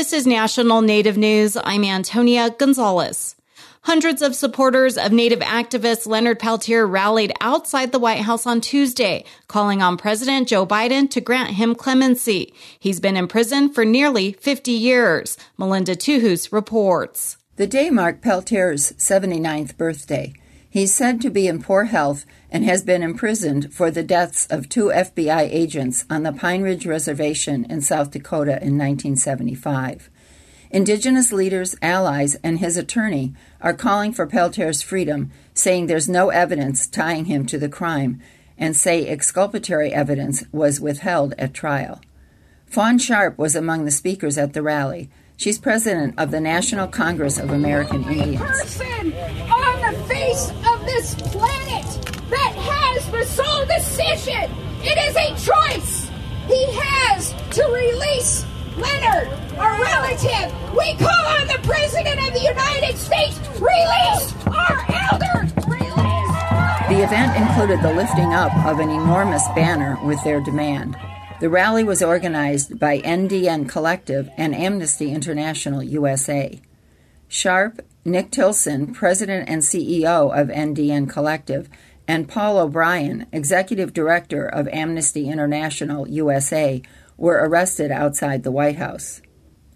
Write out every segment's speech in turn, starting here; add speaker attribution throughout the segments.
Speaker 1: This is National Native News. I'm Antonia Gonzalez. Hundreds of supporters of Native activist Leonard Peltier rallied outside the White House on Tuesday, calling on President Joe Biden to grant him clemency. He's been in prison for nearly 50 years. Melinda Tuhus reports.
Speaker 2: The day marked Peltier's 79th birthday. He's said to be in poor health and has been imprisoned for the deaths of two FBI agents on the Pine Ridge Reservation in South Dakota in 1975. Indigenous leaders, allies, and his attorney are calling for Peltier's freedom, saying there's no evidence tying him to the crime, and say exculpatory evidence was withheld at trial. Fawn Sharp was among the speakers at the rally. She's president of the National Congress of American Indians.
Speaker 3: person on the face this planet that has the sole decision. It is a choice. He has to release Leonard, our relative. We call on the President of the United States, release our elders, release
Speaker 2: The event included the lifting up of an enormous banner with their demand. The rally was organized by NDN Collective and Amnesty International USA. Sharp, Nick Tilsen, President and CEO of NDN Collective, and Paul O'Brien, Executive Director of Amnesty International USA, were arrested outside the White House.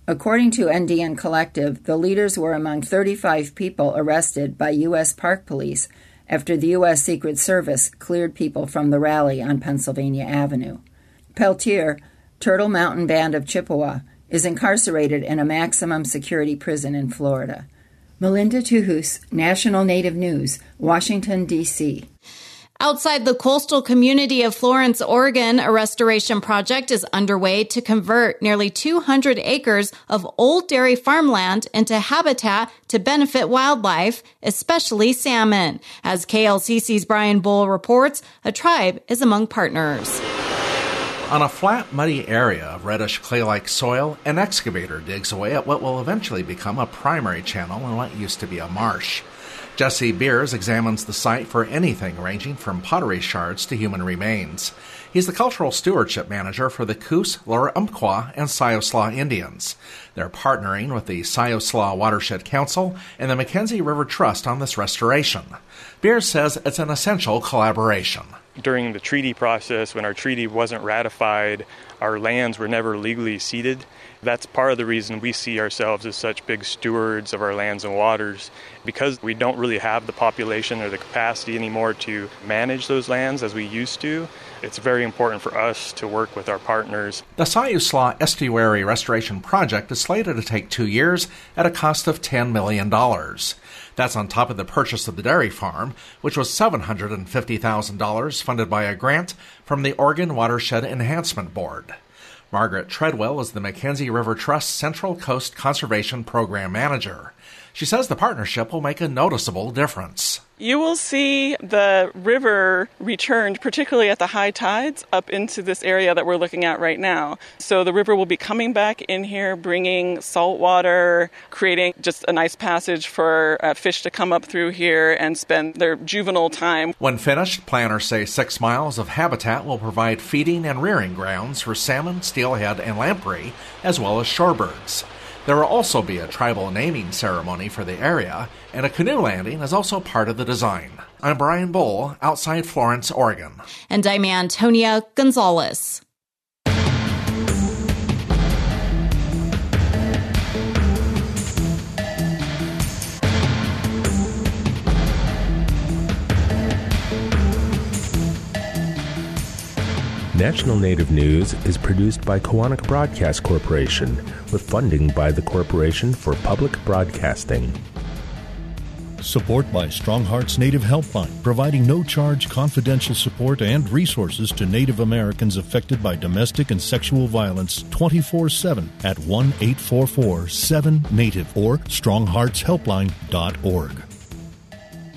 Speaker 2: According to NDN Collective, the leaders were among 35 people arrested by U.S. Park Police after the U.S. Secret Service cleared people from the rally on Pennsylvania Avenue. Peltier, Turtle Mountain Band of Chippewa, is incarcerated in a maximum security prison in Florida. Melinda Tuhus, National Native News, Washington, D.C.
Speaker 1: Outside the coastal community of Florence, Oregon, a restoration project is underway to convert nearly 200 acres of old dairy farmland into habitat to benefit wildlife, especially salmon. As KLCC's Brian Bull reports, a tribe is among partners.
Speaker 4: On a flat, muddy area of reddish clay like soil, an excavator digs away at what will eventually become a primary channel in what used to be a marsh. Jesse Beers examines the site for anything ranging from pottery shards to human remains. He's the cultural stewardship manager for the Coos, Lower Umpqua, and Siuslaw Indians. They're partnering with the Siuslaw Watershed Council and the McKenzie River Trust on this restoration. Beers says it's an essential collaboration.
Speaker 5: During the treaty process, when our treaty wasn't ratified, our lands were never legally ceded. That's part of the reason we see ourselves as such big stewards of our lands and waters because we don't really have the population or the capacity anymore to manage those lands as we used to. It's very important for us to work with our partners.
Speaker 4: The Siuslaw Estuary Restoration Project is slated to take two years at a cost of $10 million. That's on top of the purchase of the dairy farm, which was $750,000 funded by a grant from the Oregon Watershed Enhancement Board. Margaret Treadwell is the McKenzie River Trust Central Coast Conservation Program Manager. She says the partnership will make a noticeable difference.
Speaker 6: You will see the river returned, particularly at the high tides, up into this area that we're looking at right now. So the river will be coming back in here, bringing salt water, creating just a nice passage for uh, fish to come up through here and spend their juvenile time.
Speaker 4: When finished, planners say six miles of habitat will provide feeding and rearing grounds for salmon, steelhead, and lamprey, as well as shorebirds. There will also be a tribal naming ceremony for the area, and a canoe landing is also part of the design. I'm Brian Bull, outside Florence, Oregon.
Speaker 1: And I'm Antonia Gonzalez.
Speaker 7: National Native News is produced by Koahnic Broadcast Corporation with funding by the Corporation for Public Broadcasting.
Speaker 8: Support by Strong Hearts Native Helpline, providing no charge confidential support and resources to Native Americans affected by domestic and sexual violence 24 7 at 1 844 7 Native or strongheartshelpline.org.